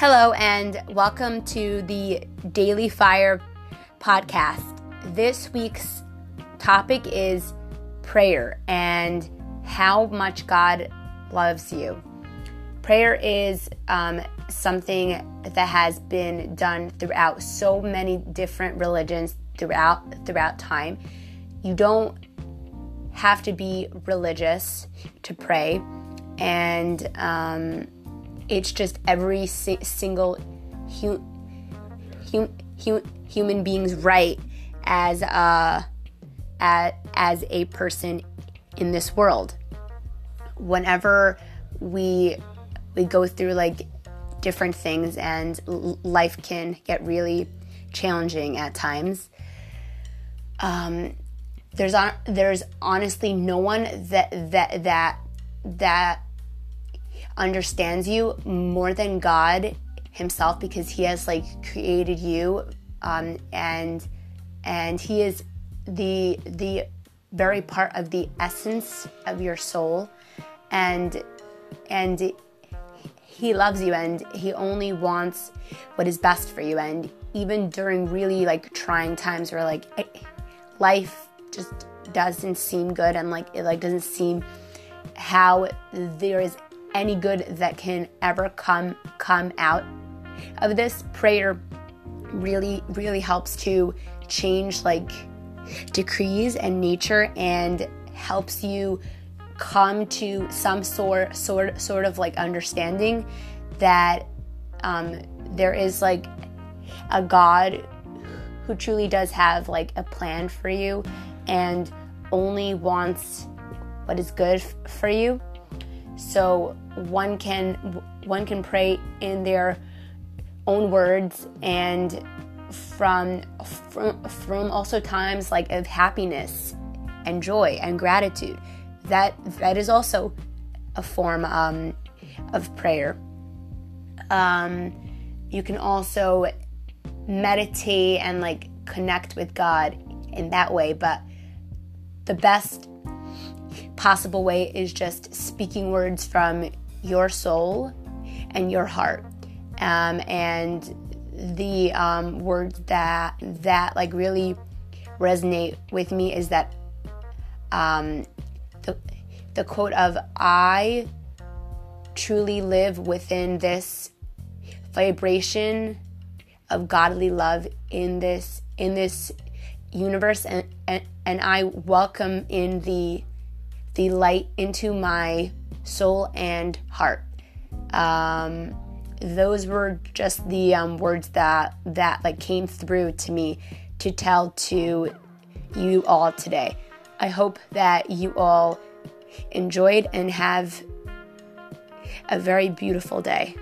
Hello, and welcome to the Daily Fire podcast. This week's topic is prayer and how much God loves you. Prayer is um, something that has been done throughout so many different religions throughout throughout time. You don't have to be religious to pray, and um, it's just every si- single hu- hu- hu- human being's right as a as, as a person in this world. Whenever we we go through like different things and life can get really challenging at times. Um, there's on, there's honestly no one that that that that understands you more than God himself because he has like created you um, and and he is the the very part of the essence of your soul. And and he loves you and he only wants what is best for you. And even during really like trying times where like life just doesn't seem good and like it like doesn't seem how there is any good that can ever come come out of this prayer really really helps to change like decrees and nature and helps you come to some sort sort sort of like understanding that um, there is like a God who truly does have like a plan for you and only wants what is good f- for you. So one can one can pray in their own words and from from, from also times like of happiness and joy and gratitude. That that is also a form um, of prayer. Um, you can also meditate and like connect with God in that way, but the best possible way is just speaking words from your soul and your heart. Um, and the um, words that that like really resonate with me is that um, the the quote of I truly live within this vibration of godly love in this in this universe and, and, and I welcome in the the light into my soul and heart. Um, those were just the um, words that that like came through to me to tell to you all today. I hope that you all enjoyed and have a very beautiful day.